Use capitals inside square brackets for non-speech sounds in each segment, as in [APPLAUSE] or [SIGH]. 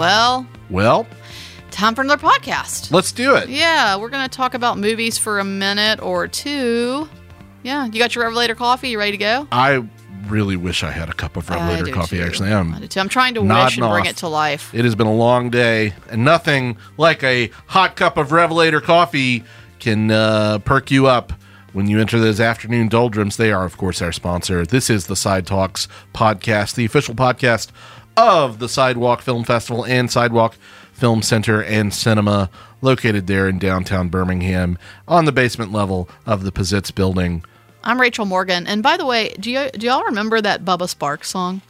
Well, Well, time for another podcast. let's do it. Yeah, we're going to talk about movies for a minute or two. Yeah, you got your Revelator coffee? You ready to go? I really wish I had a cup of Revelator coffee. too. Actually, I'm. I do too. I'm trying to wish and bring off. it to life. It has been a long day, and nothing like a hot cup of Revelator coffee can uh, perk you up when you enter those afternoon doldrums. They are, of course, our sponsor. This is the Side Talks podcast, the official podcast of the Sidewalk Film Festival and Sidewalk Film Center and Cinema, located there in downtown Birmingham on the basement level of the Pizitz building. I'm Rachel Morgan, and by the way, do you do y'all remember that Bubba Sparxxx song?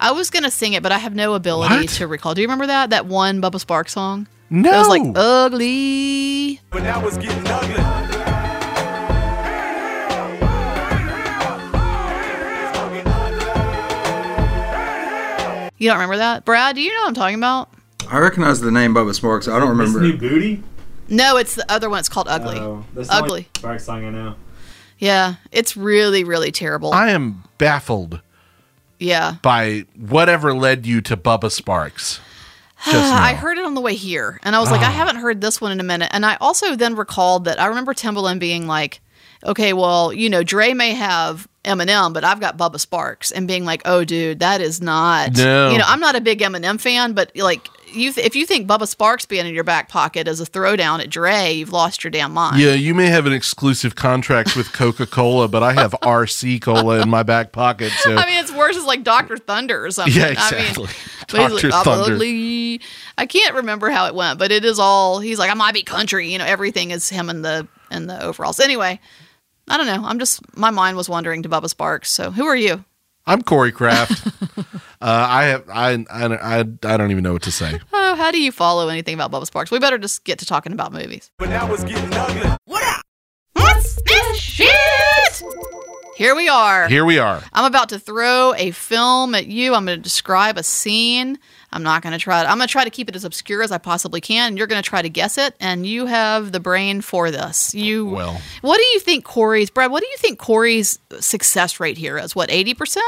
I was gonna sing it, but I have no ability What? to recall. Do you remember that that one Bubba Sparxxx song? No. It was like ugly. But now it's getting ugly. You don't remember that, Brad? Do you know what I'm talking about? I recognize the name Bubba Sparxxx. I don't remember. This new booty. No, it's the other one. It's called Ugly. Oh, that's the only Ugly. Spark song I know. Yeah, it's really, really terrible. I am baffled yeah, by whatever led you to Bubba Sparxxx. [SIGHS] I heard it on the way here, and I was like, I [SIGHS] haven't heard this one in a minute. And I also then recalled that I remember Timbaland being like, okay, well, you know, Dre may have Eminem, but I've got Bubba Sparxxx, and being like, oh, dude, that is not. No. You know, I'm not a big Eminem fan, but like. You th- if you think Bubba Sparxxx being in your back pocket as a throwdown at Dre, you've lost your damn mind. Yeah, you may have an exclusive contract with Coca Cola, but I have RC Cola in my back pocket. So I mean, it's worse as like Doctor Thunder or something. Yeah, I exactly. mean, but he's Dr. like, Thunder. I can't remember how it went, but it is all. He's like, I might be country. You know, everything is him and the in the overalls. Anyway, I don't know. I'm just my mind was wandering to Bubba Sparxxx. So who are you? I'm Corey Kraft. [LAUGHS] uh, I have I, I I I don't even know what to say. [LAUGHS] Oh, how do you follow anything about Bubba Sparxxx? We better just get to talking about movies. But now it's getting ugly. What? What's this shit? Here we are. Here we are. I'm about to throw a film at you. I'm going to describe a scene. I'm not going to try. To, I'm going to try to keep it as obscure as I possibly can. And you're going to try to guess it. And you have the brain for this. You. Well. What do you think Corey's Brad? What do you think Corey's success rate here is? What eighty percent?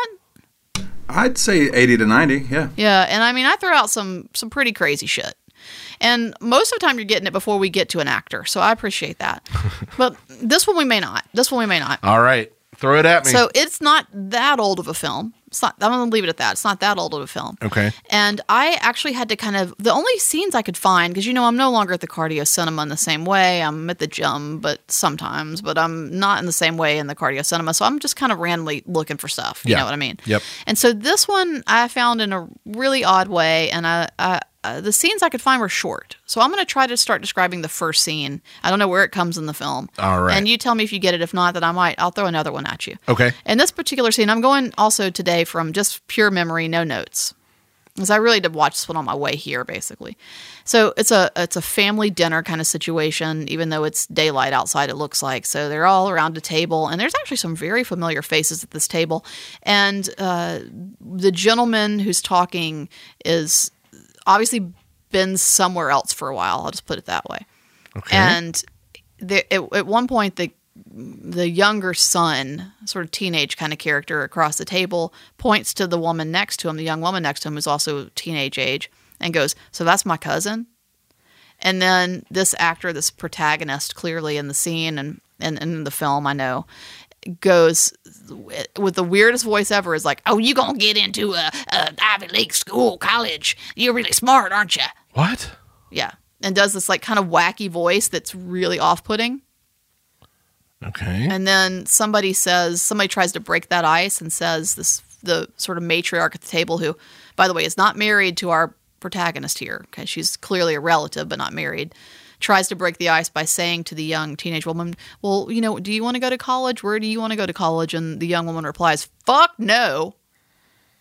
I'd say 80 to 90. Yeah. Yeah. And I mean, I throw out some some pretty crazy shit. And most of the time, you're getting it before we get to an actor. So I appreciate that. [LAUGHS] but this one we may not. This one we may not. All right, throw it at me. So it's not that old of a film. It's not. I'm going to leave it at that. It's not that old of a film. okay. And I actually had to kind of the only scenes I could find because you know I'm no longer at the cardio cinema in the same way. I'm at the gym, but sometimes, but I'm not in the same way in the cardio cinema. So I'm just kind of randomly looking for stuff. You Yeah. know what I mean? Yep. And so this one I found in a really odd way, and I, I uh, the scenes I could find were short. So I'm going to try to start describing the first scene. I don't know where it comes in the film. All right. And you tell me if you get it. If not, then I might. I'll throw another one at you. Okay. In this particular scene, I'm going also today from just pure memory, no notes, because I really did watch this one on my way here, basically. So it's a it's a family dinner kind of situation, even though it's daylight outside. It looks like so they're all around a table, and there's actually some very familiar faces at this table, and uh, the gentleman who's talking is obviously been somewhere else for a while. I'll just put it that way. Okay. And there, at, at one point, the the younger son, sort of teenage kind of character across the table, points to the woman next to him, the young woman next to him, who's also teenage age, and goes, "So that's my cousin." And then this actor, this protagonist, clearly in the scene and and in the film, I know, goes with the weirdest voice ever. Is like, "Oh, you gonna get into a, a Ivy League school, college? You're really smart, aren't you?" what? Yeah. And does this like kind of wacky voice that's really off putting. Okay. And then somebody says, somebody tries to break that ice and says, this, the sort of matriarch at the table, who, by the way, is not married to our protagonist here, okay? She's clearly a relative, but not married, tries to break the ice by saying to the young teenage woman, Well, you know, do you want to go to college? Where do you want to go to college? And the young woman replies, Fuck no.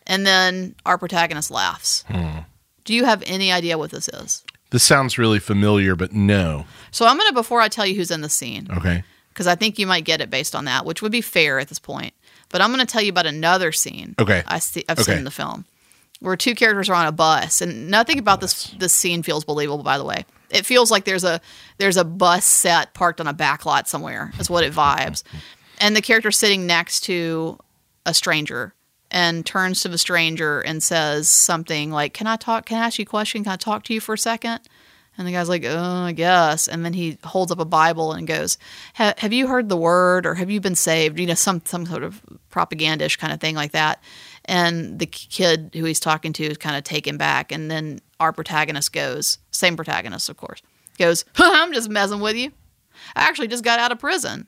And then our protagonist laughs. Hmm. Do you have any idea what this is? This sounds really familiar, but no. So I'm going to, before I tell you who's in the scene, Okay. because I think you might get it based on that, which would be fair at this point. But I'm going to tell you about another scene. Okay. I see, I've Okay. seen in the film where two characters are on a bus, and nothing about this this scene feels believable. By the way, it feels like there's a there's a bus set parked on a back lot somewhere. Is what it vibes, and the character sitting next to a stranger and turns to the stranger and says something like, "Can I talk? Can I ask you a question? Can I talk to you for a second? And the guy's like, "Oh, I guess." And then he holds up a Bible and goes, "Have you heard the word, or have you been saved?" You know, some some sort of propagandish kind of thing like that. And the kid who he's talking to is kind of taken back. And then our protagonist goes, same protagonist, of course, goes, [LAUGHS] "I'm just messing with you. I actually just got out of prison."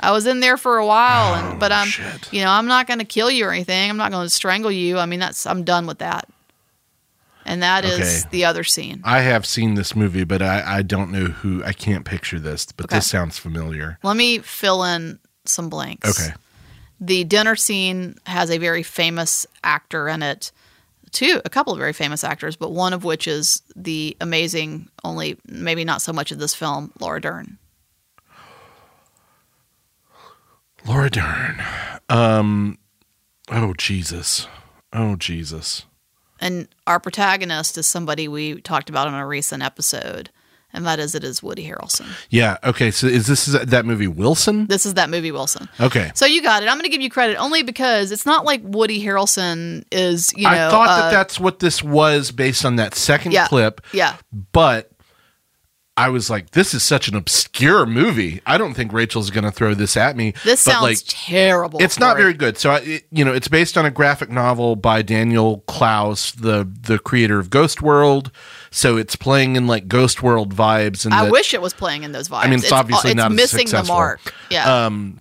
I was in there for a while, and but oh, I'm, shit. you know, I'm not going to kill you or anything. I'm not going to strangle you. I mean, that's I'm done with that. And that is Okay. the other scene. I have seen this movie, but I, I don't know who. I can't picture this, but Okay. this sounds familiar. Let me fill in some blanks. Okay. The dinner scene has a very famous actor in it. Two, a couple of very famous actors, but one of which is the amazing, only maybe not so much of this film, Laura Dern. Laura Dern. Um. Oh Jesus. Oh Jesus. And our protagonist is somebody we talked about in a recent episode, and that is it is Woody Harrelson. Yeah. Okay. So is this is that movie Wilson? This is that movie Wilson. Okay. So you got it. I'm going to give you credit only because it's not like Woody Harrelson is, you know. I thought uh, that that's what this was based on that second Yeah. clip, Yeah. but I was like, this is such an obscure movie. I don't think Rachel's going to throw this at me. This sounds like, terrible. it's not Corey. very good. So, I, it, you know, it's based on a graphic novel by Daniel Clowes, the the creator of Ghost World. So it's playing in like Ghost World vibes, and I the- wish it was playing in those vibes. I mean, it's obviously it's not missing the mark. Yeah. um,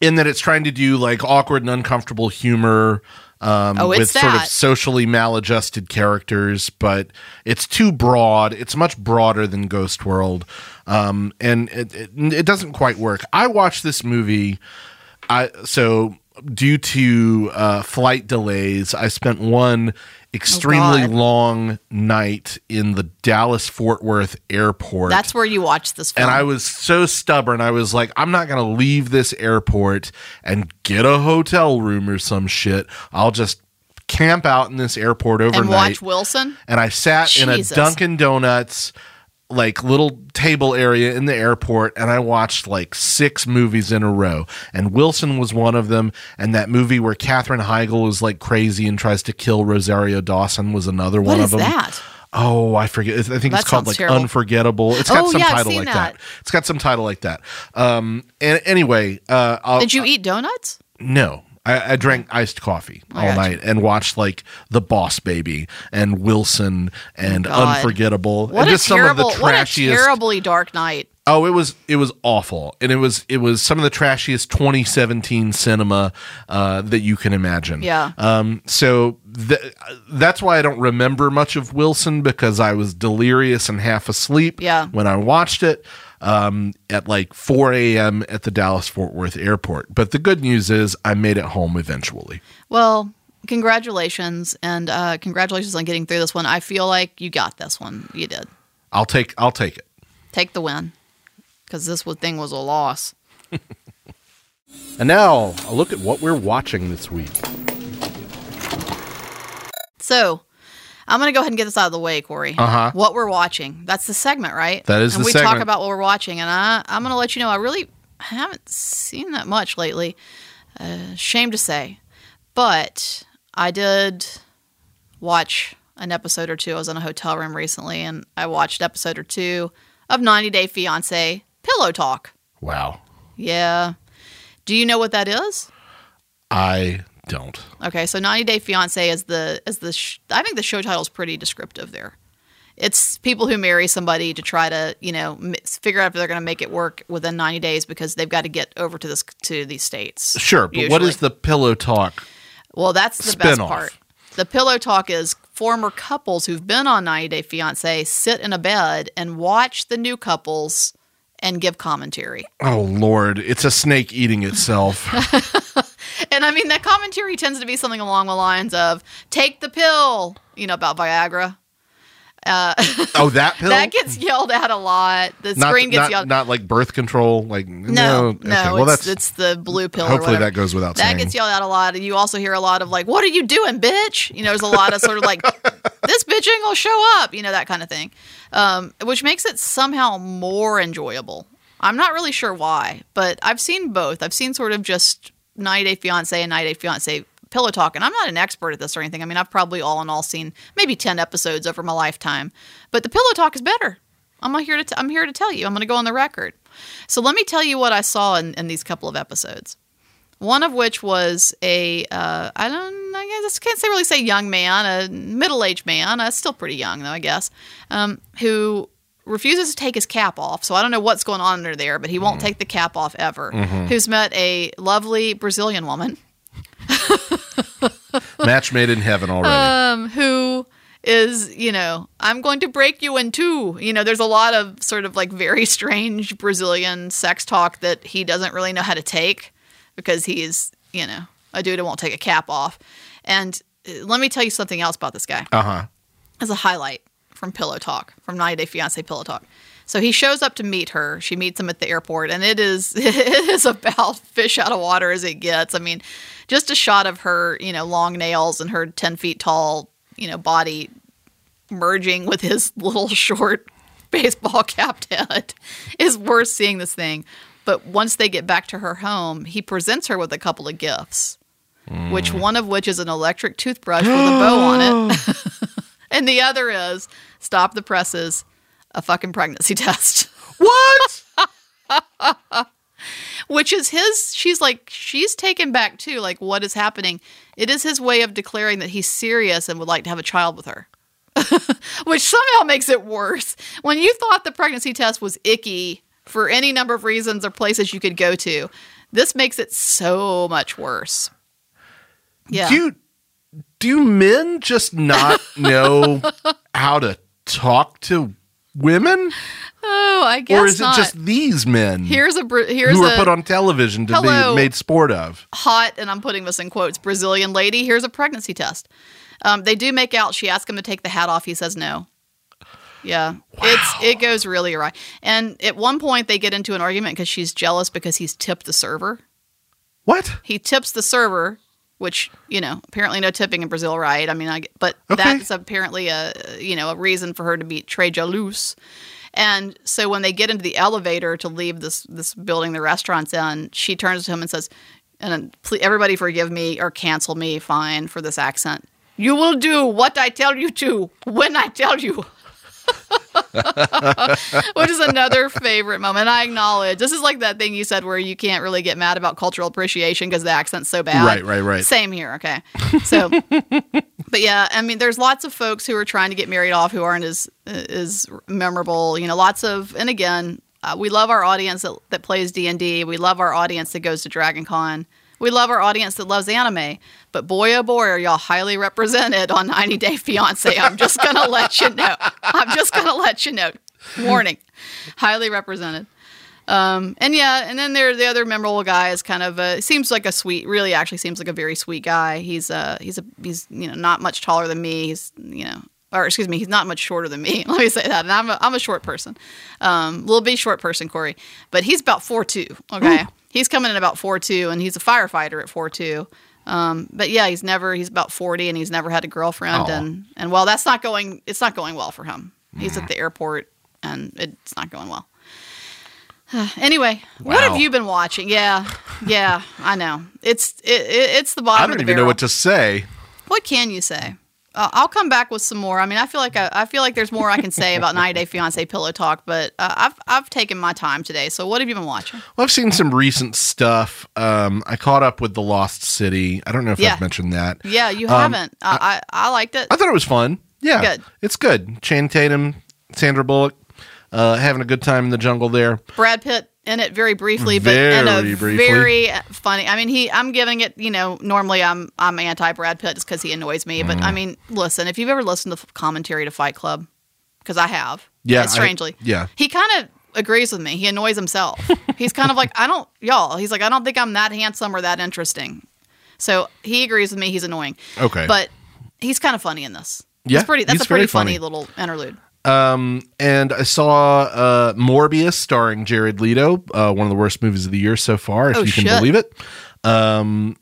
in that it's trying to do like awkward and uncomfortable humor um, Oh, it's with sort of socially maladjusted characters, but it's too broad. It's much broader than Ghost World, um, and it, it, it doesn't quite work. I watched this movie. I so due to uh, flight delays, I spent one extremely God. long night in the Dallas Fort Worth airport. That's where you watch this film. And I was so stubborn. I was like, I'm not going to leave this airport and get a hotel room or some shit. I'll just camp out in this airport overnight. and watch Wilson. And I sat in a Dunkin' Donuts like little table area in the airport and I watched like six movies in a row. And Wilson was one of them. And that movie where Katherine Heigl is like crazy and tries to kill Rosario Dawson was another What one of them. that? Oh, I forget. I think That it's called like terrible. Unforgettable. It's got Oh, some yeah, title like that. that. It's got some title like that. Um, and anyway, uh, I'll, Did you eat donuts? no. I, I drank iced coffee all gotcha. night and watched like The Boss Baby and Wilson and Oh, God. Unforgettable What and just some of the what a trashiest. terribly dark night. Oh, it was it was awful, and it was it was some of the trashiest 2017 cinema uh, that you can imagine. Yeah. Um. So th- that's why I don't remember much of Wilson because I was delirious and half asleep. Yeah. When I watched it. Um, at like 4 a.m. at the Dallas Fort Worth airport. But the good news is I made it home eventually. Well, congratulations, and uh, congratulations on getting through this one. I feel like you got this one. You did. I'll take I'll take it. Take the win, because this thing was a loss. [LAUGHS] And now a look at what we're watching this week. So, I'm going to go ahead and get this out of the way, Corey. Uh-huh. What we're watching. That's the segment, right? That is and the we talk about what we're watching, and I, I'm going to let you know I really haven't seen that much lately. Uh, shame to say. But I did watch an episode or two. I was in a hotel room recently, and I watched episode or two of 90 Day Fiance Pillow Talk. Wow. Yeah. Do you know what that is? I don't. Okay, so 90 Day Fiance is the is the sh- I think the show title is pretty descriptive there. It's people who marry somebody to try to you know m- figure out if they're going to make it work within 90 days because they've got to get over to this to these states. Sure, but what is the pillow talk? Well, that's the best spin-off? part. The pillow talk is former couples who've been on 90 Day Fiance sit in a bed and watch the new couples and give commentary. Oh Lord, it's a snake eating itself. [LAUGHS] And I mean, that commentary tends to be something along the lines of take the pill, you know, about Viagra. [LAUGHS] oh, that pill. That gets yelled at a lot. The not, screen gets not, yelled not like birth control. Like No, no, no, Okay, well, it's, that's it's the blue pill. hopefully that goes without That saying. gets yelled at a lot. And you also hear a lot of like, what are you doing, bitch? You know, there's a lot of sort of like, [LAUGHS] this bitch ain't gonna show up, you know, that kind of thing. Um, which makes it somehow more enjoyable. I'm not really sure why, but I've seen both. I've seen sort of just 90 Day Fiance and 90 Day Fiance Pillow Talk, and I'm not an expert at this or anything. I mean, I've probably all in all seen maybe ten episodes over my lifetime, but the Pillow Talk is better. I'm here to t- I'm here to tell you. I'm going to go on the record. So let me tell you what I saw in, in these couple of episodes. One of which was a uh, I don't I guess I can't say really say young man, a middle aged man, uh, still pretty young though I guess, um, who refuses to take his cap off. So I don't know what's going on under there, but he won't take the cap off ever. Who's met a lovely Brazilian woman [LAUGHS] Match made in heaven already. um, who is, you know, I'm going to break you in two. You know, there's a lot of sort of like very [LAUGHS] strange Brazilian sex talk that he doesn't really know how to take because he's, you know, a dude who won't take a cap off. And uh, let me tell you something else about this guy Uh huh. as a highlight from Pillow Talk, from 90 Day Fiance Pillow Talk. So he shows up to meet her. She meets him at the airport, and it is [LAUGHS] it is about fish out of water as it gets. I mean, just a shot of her, you know, long nails and her 10 feet tall, you know, body merging with his [LAUGHS] little short [LAUGHS] baseball capped head is worth seeing this thing. But once they get back to her home, he presents her with a couple of gifts, which mm. one of which is an electric toothbrush with a bow on it. [GASPS] And the other is stop the presses, a fucking pregnancy [LAUGHS] test. What? [LAUGHS] Which is his, she's like, she's taken back too. Like, what is happening? It is his way of declaring that he's serious and would like to have a child with her. [LAUGHS] Which somehow makes it worse. When you thought the pregnancy test was icky for any number of reasons or places you could go to, this makes it so much worse. Yeah. You, do men just not know [LAUGHS] how to talk to women, oh, I guess or is not. it just these men here's a here's who a are put on television to Hello. be made sport of? hot, and I'm putting this in quotes, Brazilian lady, here's a pregnancy test. Um, they do make out. She asks him to take the hat off. He says no. Yeah, it's it goes really awry. And at one point, they get into an argument because she's jealous because he's tipped the server. What? He tips the server, which you know apparently no tipping in Brazil, right? I mean, I, but Okay. that's apparently a you know a reason for her to be très jalouse. And so when they get into the elevator to leave this this building the restaurant's in, she turns to him and says, "And please, everybody forgive me or cancel me, fine for this accent. You will do what I tell you to when I tell you." [LAUGHS] [LAUGHS] Which is another favorite moment. I acknowledge this is like that thing you said where you can't really get mad about cultural appreciation because the accent's so bad. Right, right, right. Same here. Okay. So, [LAUGHS] but yeah, I mean, there's lots of folks who are trying to get married off who aren't as as memorable. You know, lots of, and again, uh, we love our audience that, that plays D and D. We love our audience that goes to Dragon Con. We love our audience that loves anime. But boy, oh boy, are y'all highly represented on 90 Day Fiance. I'm just gonna [LAUGHS] let you know. I'm just gonna let you know. Warning, highly represented. Um, and yeah, and then there the other memorable guy is kind of a seems like a sweet, really actually seems like a very sweet guy. He's uh he's a he's you know not much taller than me. He's you know or excuse me, he's not much shorter than me. [LAUGHS] Let me say that. And I'm a, I'm a short person, um, little bitty short person, Corey. But he's about four two. Okay, he's coming in about four two, and he's a firefighter at four two. Um, but yeah, he's never he's about forty, and he's never had a girlfriend, Aw. and and well, that's not going. It's not going well for him. He's at the airport, and it's not going well. [SIGHS] Anyway, what Wow. have you been watching? Yeah, yeah, I know. It's it, it, it's the bottom. I of don't the even know barrel. what to say. What can you say? Uh, I'll come back with some more. I mean, I feel like I, I feel like there's more I can say about [LAUGHS] 90 Day Fiance Pillow Talk, but uh, I've I've taken my time today. So, what have you been watching? Well, I've seen some recent stuff. Um, I caught up with The Lost City. I don't know if Yeah. I've mentioned that. Yeah, you Um, haven't. I, I I liked it. I thought it was fun. Yeah, Good. It's good. Channing Tatum, Sandra Bullock, uh, having a good time in the jungle there. Brad Pitt in it very briefly, but in a Very briefly. very funny. I mean, he. I'm giving it. You know, normally I'm I'm anti Brad Pitt just because he annoys me. But I Mm-hmm. mean, listen, if you've ever listened to the commentary to Fight Club, because I have, Yeah, uh, I- strangely, yeah. he kind of agrees with me. He annoys himself. [LAUGHS] He's kind of like, I don't, y'all. He's like, I don't think I'm that handsome or that interesting. So he agrees with me. He's annoying. Okay. but he's kind of funny in this. Yeah, He's pretty. That's he's a pretty funny funny. little interlude. Um, and I saw uh, Morbius starring Jared Leto, uh, one of the worst movies of the year so far, if Oh, you can shit. believe it. Um,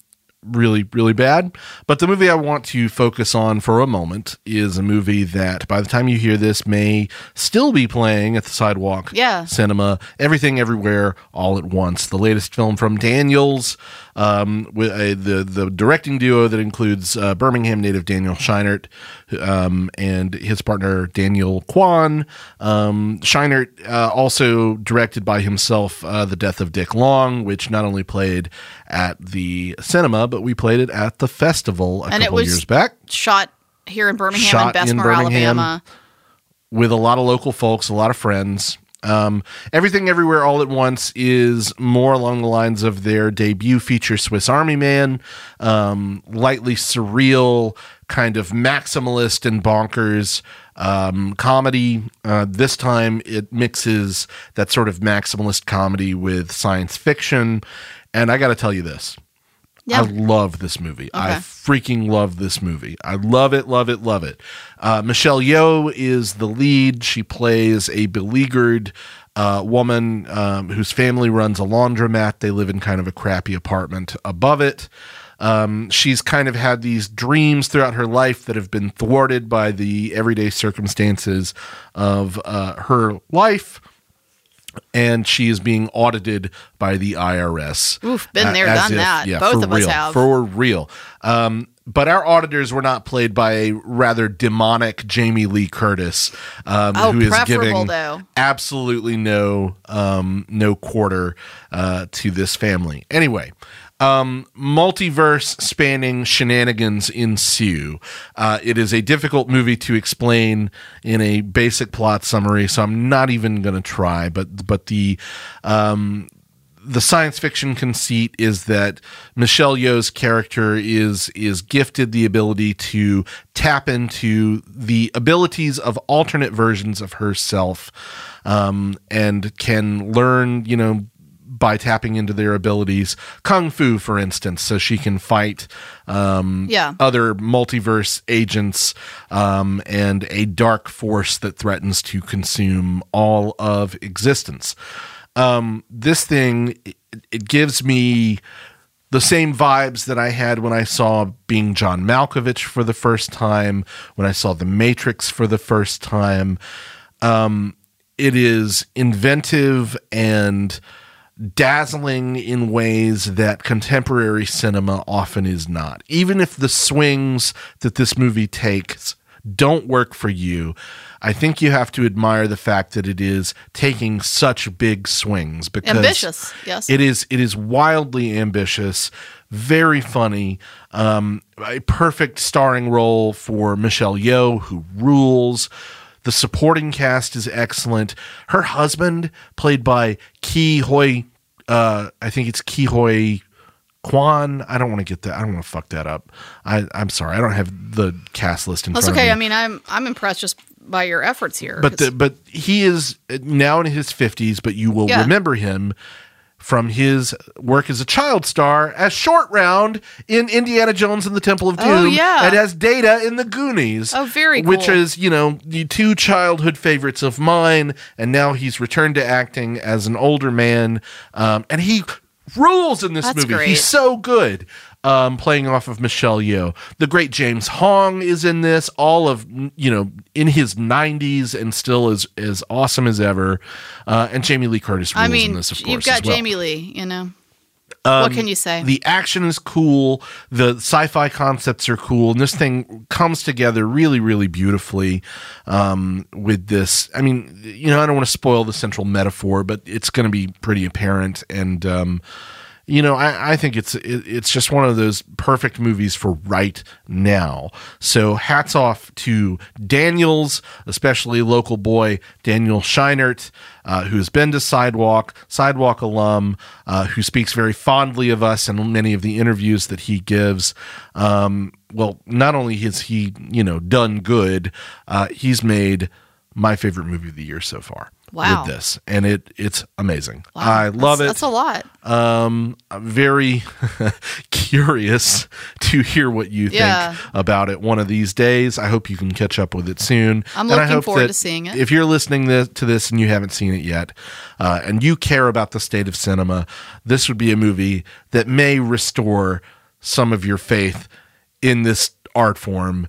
really, really bad. But the movie I want to focus on for a moment is a movie that by the time you hear this may still be playing at the sidewalk Yeah. cinema, everything everywhere all at once. The latest film from Daniels, um, with uh, the the directing duo that includes uh, Birmingham native Daniel Scheinert um, and his partner Daniel Kwan. Um, Scheinert uh, also directed by himself uh, the Death of Dick Long, which not only played at the cinema, but we played it at the festival a And it couple was years back. Shot here in Birmingham Shot and in Bessemer, Birmingham. Alabama. with a lot of local folks, a lot of friends. Um, Everything Everywhere All at Once is more along the lines of their debut feature, Swiss Army Man, um, lightly surreal, kind of maximalist and bonkers um, comedy. Uh, this time it mixes that sort of maximalist comedy with science fiction. And I got to tell you this. Yeah. I love this movie. I freaking love this movie. I love it, love it, love it. Uh, Michelle Yeoh is the lead. She plays a beleaguered uh, woman um, whose family runs a laundromat. They live in kind of a crappy apartment above it. Um, she's kind of had these dreams throughout her life that have been thwarted by the everyday circumstances of uh, her life and she is being audited by the IRS. Oof, been there, as done that. Both for of us real, have. For real. Um, but our auditors were not played by a rather demonic Jamie Lee Curtis, um, Oh, who is giving though. absolutely no um, no quarter uh, to this family. Anyway, um, multiverse spanning shenanigans ensue. Uh, it is a difficult movie to explain in a basic plot summary, so I'm not even going to try. But but the um, the science fiction conceit is that Michelle Yeoh's character is is gifted the ability to tap into the abilities of alternate versions of herself, um, and can learn, you know, by tapping into their abilities, kung fu, for instance, so she can fight um, Yeah. other multiverse agents um, and a dark force that threatens to consume all of existence. Um, this thing, it, it gives me the same vibes that I had when I saw Being John Malkovich for the first time, when I saw The Matrix for the first time. Um, it is inventive and dazzling in ways that contemporary cinema often is not. Even if the swings that this movie takes don't work for you, I think you have to admire the fact that it is taking such big swings because Ambitious, yes. it is it is wildly ambitious, very funny, um, a perfect starring role for Michelle Yeoh, who rules. The supporting cast is excellent. Her husband, played by Ki Hoi, uh, I think it's Ki Hoi Kwan. I don't want to get that. I don't want to fuck that up. I, I'm sorry. I don't have the cast list in That's okay. I me. mean, I'm I'm impressed just by your efforts here. but the, but he is now in his 50s. But you will Yeah. remember him from his work as a child star as Short Round in Indiana Jones and the Temple of Doom, Oh, yeah. and as Data in the Goonies. Oh, very Which is you know the two childhood favorites of mine, and now he's returned to acting as an older man, um, and he rules in this That's movie. great. He's so good. Um, playing off of Michelle Yeoh, the great James Hong is in this. All of you know, in his nineties and still as as awesome as ever. Uh, and Jamie Lee Curtis rules I in mean, this, of course. you've got well. Jamie Lee. You know, what can you say? The action is cool. The sci-fi concepts are cool, and this thing comes together really, really beautifully. Um, with this, I mean, you know, I don't want to spoil the central metaphor, but it's going to be pretty apparent. And um, you know, I, I think it's it, it's just one of those perfect movies for right now. So hats off to Daniels, especially local boy Daniel Scheinert, uh, who's been to Sidewalk, Sidewalk alum, uh, who speaks very fondly of us in many of the interviews that he gives. Um, well, not only has he, you know, done good, uh, he's made my favorite movie of the year so far. Wow. With this, and it it's amazing. Wow, I love that's, it. That's a lot. Um, I'm very [LAUGHS] curious to hear what you Yeah. think about it one of these days. I hope you can catch up with it soon. I'm And I looking hope forward to seeing it. If you're listening this, to this and you haven't seen it yet, uh, and you care about the state of cinema, this would be a movie that may restore some of your faith in this art form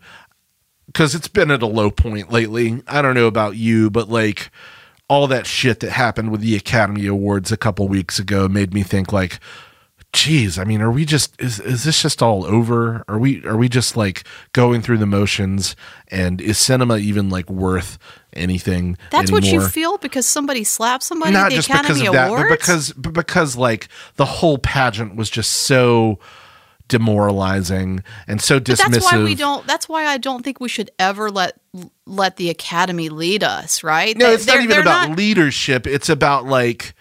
because it's been at a low point lately. I don't know about you, but like all that shit that happened with the Academy Awards a couple weeks ago made me think like geez, I mean, are we just is is this just all over? Are we are we just like going through the motions? And is cinema even like worth anything? That's what you feel because somebody slapped somebody at Not the just because Academy of that, but because but because like the whole pageant was just so demoralizing and so But dismissive. that's why we don't. That's why I don't think we should ever let let the Academy lead us. Right? No, They- it's not even about not- leadership. It's about like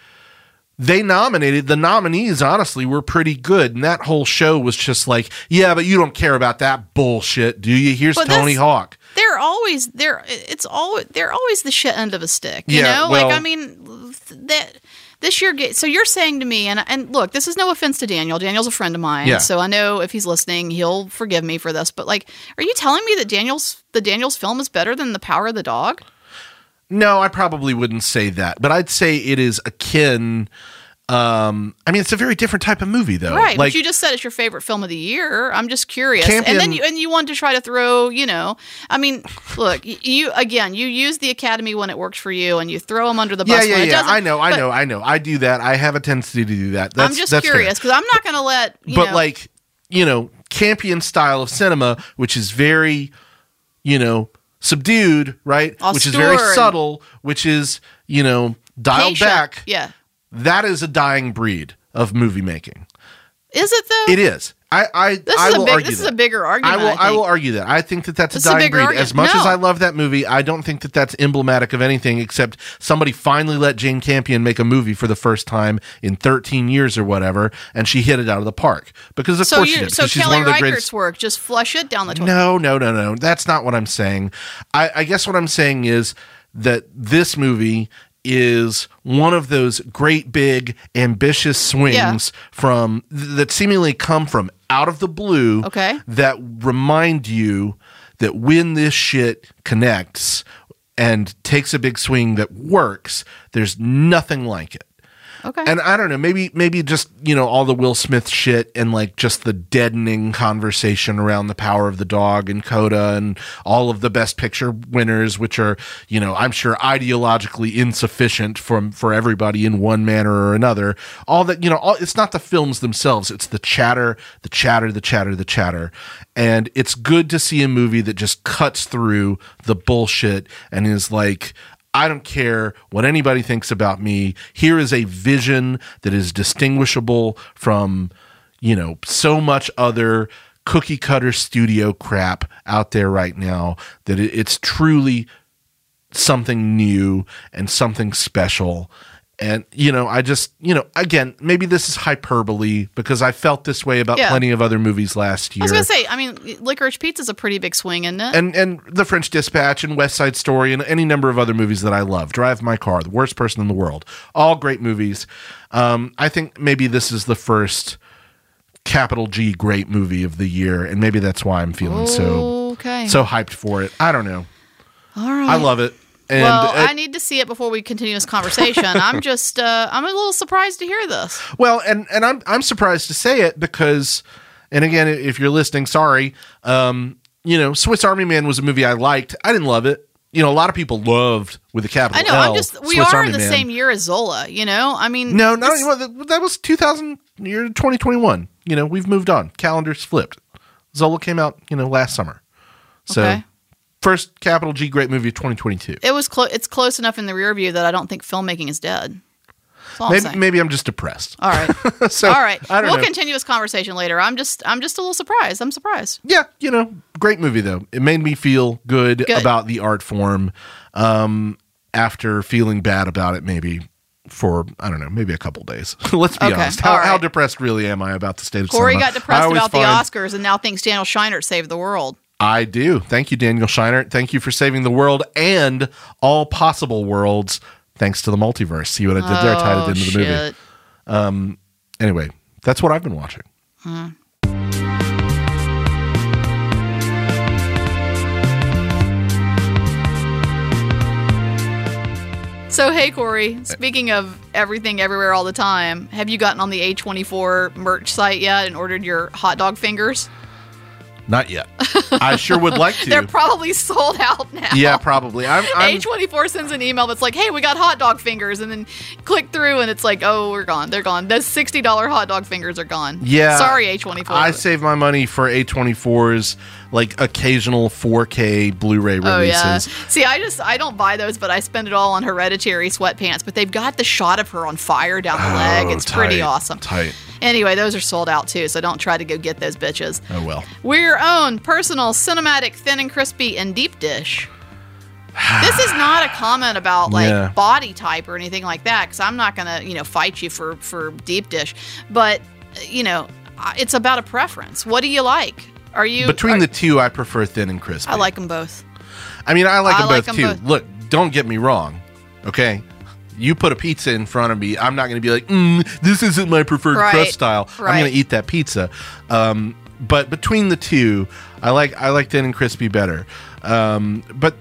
they nominated the nominees. Honestly, were pretty good, and that whole show was just like, yeah, but you don't care about that bullshit, do you? Here's But Tony Hawk. they're always they're it's always they're always the shit end of a stick. You Yeah, know, well- like I mean that this year. So you're saying to me, and and look, this is no offense to Daniel. Daniel's a friend of mine, Yeah. so I know if he's listening, he'll forgive me for this. But like, are you telling me that Daniel's the Daniel's film is better than The Power of the Dog? No, I probably wouldn't say that, but I'd say it is akin. Um, I mean, it's a very different type of movie, though. Right, Like, but you just said it's your favorite film of the year. I'm just curious, and then you and you want to try to throw, you know, I mean, look, you again, you use the Academy when it works for you, and you throw them under the bus yeah, yeah, yeah. I know, I know, I know. I do that. I have a tendency to do that. That's, I'm just that's curious because I'm not going to let. You but know, like you know campion style of cinema which is very you know subdued right which is very subtle which is you know dialed back Yeah, that is a dying breed of movie making is it though? it is i i This I is a will big. argue This is a bigger I argument. will. I, will argue that. I think that that's It's a a dying bigger breed. argument. As much as I love that movie, I don't think that that's emblematic of anything except somebody finally let Jane Campion make a movie for the first time in 13 years or whatever, and she hit it out of the park because of So course she did. so she's Kelly one of the Reichardt's greatest. work, just flush it down the toilet. No, no, no, no. That's not what I'm saying. I, I guess what I'm saying is that this movie is one of those great big ambitious swings Yeah. from that seemingly come from out of the blue Okay. that remind you that when this shit connects and takes a big swing that works there's nothing like it Okay. and I don't know, maybe maybe just you know all the Will Smith shit and like just the deadening conversation around the power of the dog and Coda and all of the Best Picture winners, which are you know I'm sure ideologically insufficient from for everybody in one manner or another. All that you know, all, it's not the films themselves; it's the chatter, the chatter, the chatter, the chatter, and it's good to see a movie that just cuts through the bullshit and is like. I don't care what anybody thinks about me. Here is a vision that is distinguishable from, you know, so much other cookie cutter studio crap out there right now that it's truly something new and something special. And, you know, I just, you know, again, maybe this is hyperbole because I felt this way about Yeah. plenty of other movies last year I was gonna say, I mean, Licorice Pizza's a pretty big swing, isn't it? and and the French Dispatch and West Side Story and any number of other movies that I love. Drive My Car, The Worst Person in the World, all great movies. Um, I think maybe this is the first capital G great movie of the year, and maybe that's why I'm feeling so okay. so hyped for it. I don't know. all right. I love it. And well, uh, I need to see it before we continue this conversation. I'm [LAUGHS] just, uh, I'm a little surprised to hear this. Well, and and I'm I'm surprised to say it because, and again, if you're listening, sorry. Um, you know, Swiss Army Man was a movie I liked. I didn't love it. You know, a lot of people loved with the capital. I know. L, I'm just, we Swiss are Army in the Man. same year as Zola. You know, I mean, No, no, you know, that, that was 2000 year 2021. You know, we've moved on. Calendars flipped. Zola came out, you know, last summer. So Okay. First capital G great movie of 2022. it was close. It's close enough in the rear view that I don't think filmmaking is dead. All I'm Maybe I'm just depressed. All right. [LAUGHS] so All right. We'll know. continue this conversation later. I'm just I'm just a little surprised. I'm surprised. yeah, you know, great movie though. It made me feel good, Good. about the art form um after feeling bad about it maybe for I don't know, maybe a couple days. [LAUGHS] Let's be Okay, honest. How, all how depressed really am I about the state of Corey cinema? got depressed about the Oscars and now thinks Daniel Scheinert saved the world. I do. Thank you, Daniel Scheinert. Thank you for saving the world and all possible worlds thanks to the multiverse. See what I did there? I tied Oh, it into the movie. shit. Um, anyway, that's what I've been watching. Hmm. So hey Corey, speaking of everything everywhere all the time, have you gotten on the A24 merch site yet and ordered your hot dog fingers? Not yet. I sure would like [LAUGHS] to. They're probably sold out now. yeah, probably. I'm, I'm [LAUGHS] A24 sends an email that's like, hey, we got hot dog fingers. And then click through and it's like, oh, we're gone. They're gone. Those $60 hot dog fingers are gone. Yeah. Sorry, A24. I save my money for A24's like occasional 4K Blu-ray releases. Oh yeah. See, I just I don't buy those, but I spend it all on Hereditary sweatpants. But they've got the shot of her on fire down the leg. Oh, It's pretty awesome. Tight. Anyway, those are sold out too, so don't try to go get those bitches. Oh well. We're your own personal cinematic thin and crispy and deep dish. this is not a comment about like Yeah. body type or anything like that because I'm not gonna you know fight you for for deep dish, but you know it's about a preference. What do you like? Are you Between are- the two, I prefer thin and crispy. I like them both. I mean, I like I them like both 'em too. both. Look, don't get me wrong. Okay, you put a pizza in front of me, I'm not going to be like, mm, "This isn't my preferred Right, crust style." I'm going to eat that pizza. Um, but between the two, I like I like thin and crispy better. Um, but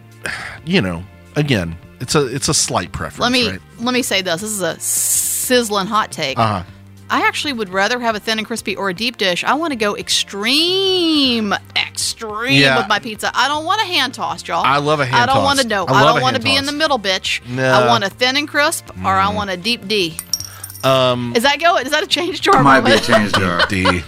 you know, again, it's a it's a slight preference. Let me Right? let me say this. This is a sizzling hot take. Uh huh. I actually would rather have a thin and crispy or a deep dish. I want to go extreme, extreme Yeah. with my pizza. I don't want a hand tossed, y'all. I love a hand I don't tossed. want to know. I I, don't want to be in the middle, bitch. No. I want a thin and crisp, or I want a deep D. Um, Is that go? Is that a change jar? Might be a change jar. D. [LAUGHS]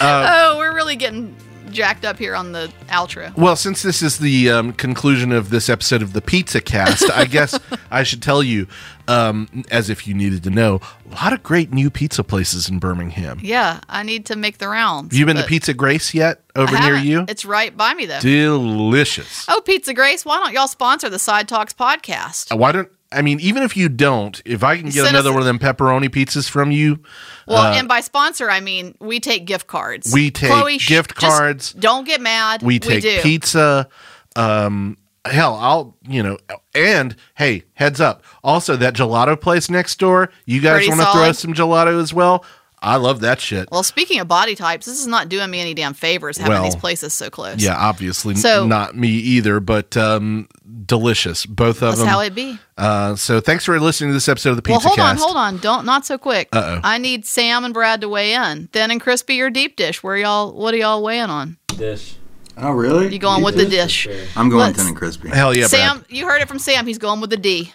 oh, we're really getting jacked up here on the outro. Well, since this is the um, conclusion of this episode of the Pizza Cast, I guess I should tell you, um, as if you needed to know, a lot of great new pizza places in Birmingham. Yeah, I need to make the rounds. You been to Pizza Grace yet over near you? It's right by me though. Delicious. oh, Pizza Grace, why don't y'all sponsor the Side Talks podcast? Why don't I mean, even if you don't, if I can get Send another one of them pepperoni pizzas from you, Well, Uh, and by sponsor, I mean we take gift cards. We take Chloe, sh- gift just cards. Don't get mad. we take do. pizza. Um, hell, I'll you know, and hey, heads up. Also, that gelato place next door. You guys Pretty want to throw solid. some gelato as well? I love that shit. Well, speaking of body types, this is not doing me any damn favors having Well, these places so close. Yeah, obviously So- not me either, but um, delicious, both of That's them. how it be. uh, so thanks for listening to this episode of the Pizza. Well, Pizza hold on, hold on. Don't not so quick. Uh-oh. I need Sam and Brad to weigh in. Thin and crispy or deep dish? Where y'all? What are y'all weighing on? Dish. Oh, really? You going with the dish? I'm going Let's- thin and crispy. Hell yeah, Sam, you heard it from Sam. He's going with the D.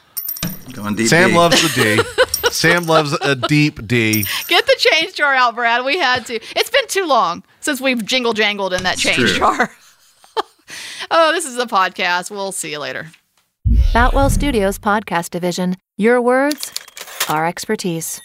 Going deep. Sam deep. loves the D. [LAUGHS] [LAUGHS] Sam loves a deep D. Get the change jar out, Brad. We had to. It's been too long since we've jingle jangled in that change true. jar. [LAUGHS] oh, this is a podcast. We'll see you later. Boutwell Studios Podcast Division. Your words, our expertise.